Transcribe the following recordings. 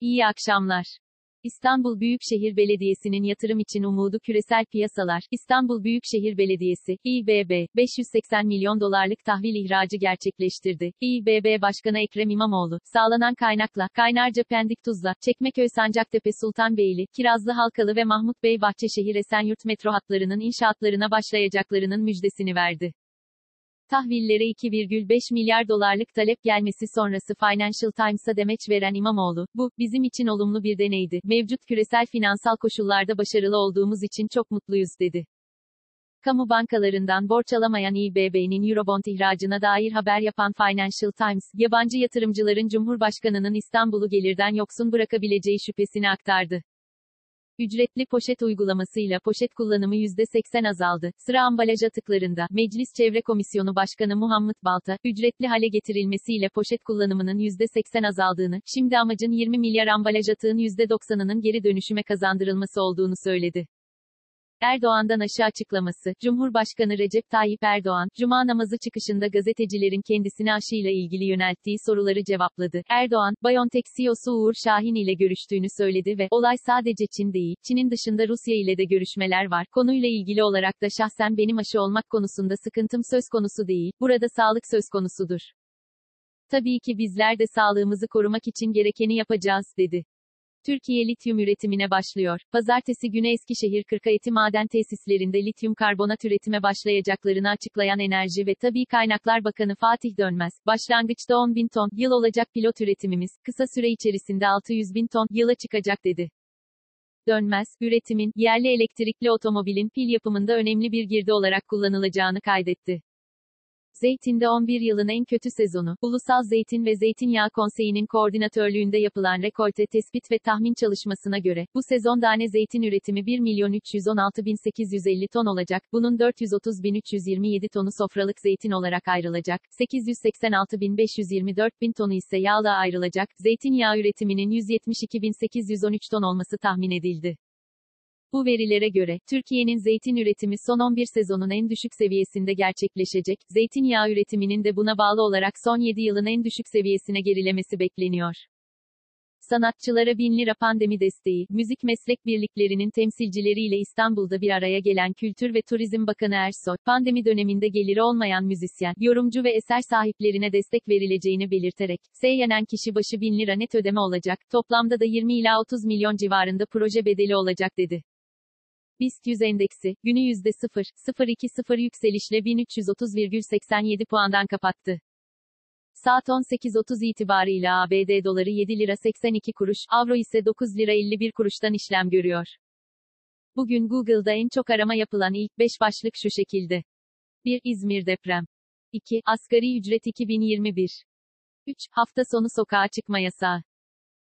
İyi akşamlar. İstanbul Büyükşehir Belediyesi'nin yatırım için umudu küresel piyasalar. İstanbul Büyükşehir Belediyesi, İBB, 580 milyon dolarlık tahvil ihracı gerçekleştirdi. İBB Başkanı Ekrem İmamoğlu, sağlanan kaynakla, Kaynarca Pendik Tuzla, Çekmeköy Sancaktepe Sultanbeyli, Kirazlı Halkalı ve Mahmut Bey Bahçeşehir Esenyurt metro hatlarının inşaatlarına başlayacaklarının müjdesini verdi. Tahvillere 2,5 milyar dolarlık talep gelmesi sonrası Financial Times'a demeç veren İmamoğlu, bu, bizim için olumlu bir deneydi, mevcut küresel finansal koşullarda başarılı olduğumuz için çok mutluyuz, dedi. Kamu bankalarından borç alamayan İBB'nin Eurobond ihracına dair haber yapan Financial Times, yabancı yatırımcıların Cumhurbaşkanı'nın İstanbul'u gelirden yoksun bırakabileceği şüphesini aktardı. Ücretli poşet uygulamasıyla poşet kullanımı %80 azaldı. Sıra ambalaj atıklarında, Meclis Çevre Komisyonu Başkanı Muhammed Balta, ücretli hale getirilmesiyle poşet kullanımının %80 azaldığını, şimdi amacın 20 milyar ambalaj atığın %90'ının geri dönüşüme kazandırılması olduğunu söyledi. Erdoğan'dan aşı açıklaması. Cumhurbaşkanı Recep Tayyip Erdoğan, Cuma namazı çıkışında gazetecilerin kendisine aşıyla ilgili yönelttiği soruları cevapladı. Erdoğan, BioNTech CEO'su Uğur Şahin ile görüştüğünü söyledi ve, olay sadece Çin değil, Çin'in dışında Rusya ile de görüşmeler var. Konuyla ilgili olarak da şahsen benim aşı olmak konusunda sıkıntım söz konusu değil, burada sağlık söz konusudur. Tabii ki bizler de sağlığımızı korumak için gerekeni yapacağız, dedi. Türkiye lityum üretimine başlıyor. Pazartesi günü Eskişehir Kırkayeti maden tesislerinde lityum karbonat üretime başlayacaklarını açıklayan Enerji ve Tabi Kaynaklar Bakanı Fatih Dönmez, başlangıçta 10 bin ton, yıl olacak pilot üretimimiz, kısa süre içerisinde 600 bin ton, yıla çıkacak dedi. Dönmez, üretimin, yerli elektrikli otomobilin pil yapımında önemli bir girdi olarak kullanılacağını kaydetti. Zeytin'de 11 yılın en kötü sezonu, Ulusal Zeytin ve Zeytinyağı Konseyi'nin koordinatörlüğünde yapılan rekolte tespit ve tahmin çalışmasına göre, bu sezon tane zeytin üretimi 1 milyon 316 bin 850 ton olacak, bunun 430 bin 327 tonu sofralık zeytin olarak ayrılacak, 886 bin 524 bin tonu ise yağla ayrılacak, zeytinyağı üretiminin 172 bin 813 ton olması tahmin edildi. Bu verilere göre, Türkiye'nin zeytin üretimi son 11 sezonun en düşük seviyesinde gerçekleşecek, zeytinyağı üretiminin de buna bağlı olarak son 7 yılın en düşük seviyesine gerilemesi bekleniyor. Sanatçılara 1000 lira pandemi desteği, müzik meslek birliklerinin temsilcileriyle İstanbul'da bir araya gelen Kültür ve Turizm Bakanı Ersoy, pandemi döneminde geliri olmayan müzisyen, yorumcu ve eser sahiplerine destek verileceğini belirterek, seyyanen kişi başı 1000 lira net ödeme olacak, toplamda da 20 ila 30 milyon civarında proje bedeli olacak dedi. BIST 100 endeksi, günü %0,020 yükselişle 1330,87 puandan kapattı. Saat 18.30 itibarıyla ABD doları 7 lira 82 kuruş, avro ise 9 lira 51 kuruştan işlem görüyor. Bugün Google'da en çok arama yapılan ilk 5 başlık şu şekilde. 1. İzmir deprem. 2. Asgari ücret 2021. 3. Hafta sonu sokağa çıkma yasağı.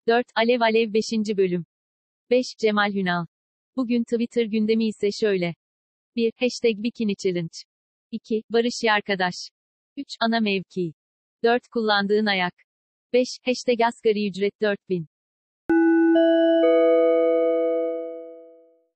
4. Alev Alev 5. bölüm. 5. Cemal Hünal. Bugün Twitter gündemi ise şöyle. 1. Hashtag Bikini Challenge. 2. Barış Yarkadaş. 3. Ana mevki. 4. Kullandığın ayak. 5. Hashtag asgari ücret 4000.